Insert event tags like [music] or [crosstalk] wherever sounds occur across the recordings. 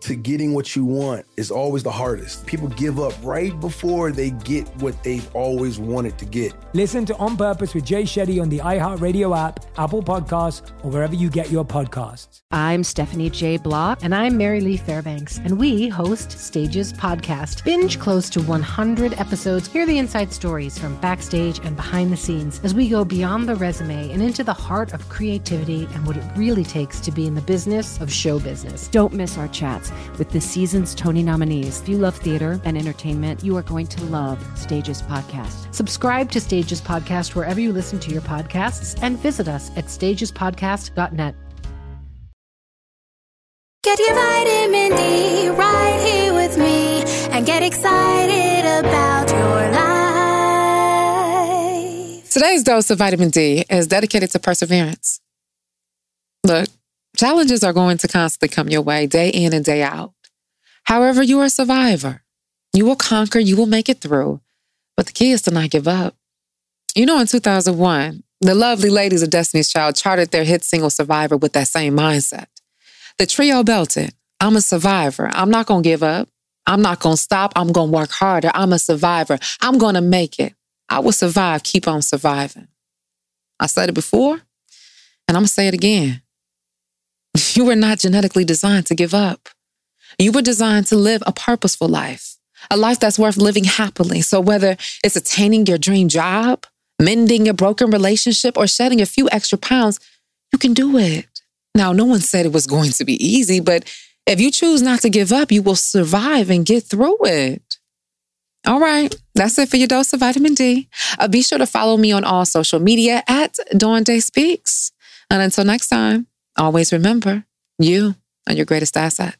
to getting what you want is always the hardest. People give up right before they get what they've always wanted to get. Listen to On Purpose with Jay Shetty on the iHeartRadio app, Apple Podcasts, or wherever you get your podcasts. I'm Stephanie J. Block. And I'm Mary Lee Fairbanks. And we host Stages Podcast. Binge close to 100 episodes. Hear the inside stories from backstage and behind the scenes as we go beyond the resume and into the heart of creativity and what it really takes to be in the business of show business. Don't miss our chats with this season's Tony nominees. If you love theater and entertainment, you are going to love Stages Podcast. Subscribe to Stages Podcast wherever you listen to your podcasts and visit us at stagespodcast.net. Get your vitamin D right here with me and get excited about your life. Today's dose of vitamin D is dedicated to perseverance. Look, challenges are going to constantly come your way day in and day out. However, you are a survivor. You will conquer, you will make it through. But the key is to not give up. You know, in 2001, the lovely ladies of Destiny's Child charted their hit single Survivor with that same mindset. The trio belted I'm a survivor. I'm not going to give up. I'm not going to stop. I'm going to work harder. I'm a survivor. I'm going to make it. I will survive. Keep on surviving. I said it before, and I'm going to say it again. [laughs] You were not genetically designed to give up. You were designed to live a purposeful life, a life that's worth living happily. So whether it's attaining your dream job, mending a broken relationship, or shedding a few extra pounds, you can do it. Now, no one said it was going to be easy, but if you choose not to give up, you will survive and get through it. All right, that's it for your dose of vitamin D. Uh, be sure to follow me on all social media at Dawn Day Speaks. And until next time, always remember you are your greatest asset.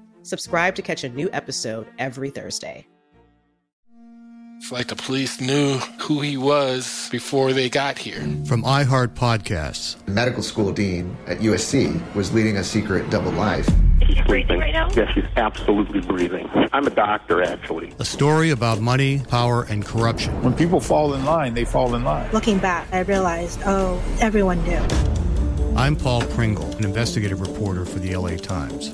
Subscribe to catch a new episode every Thursday. It's like the police knew who he was before they got here. From iHeart Podcasts. The medical school dean at USC was leading a secret double life. She's breathing right now? Yes, she's absolutely breathing. I'm a doctor, actually. A story about money, power, and corruption. When people fall in line, they fall in line. Looking back, I realized, oh, everyone knew. I'm Paul Pringle, an investigative reporter for the LA Times.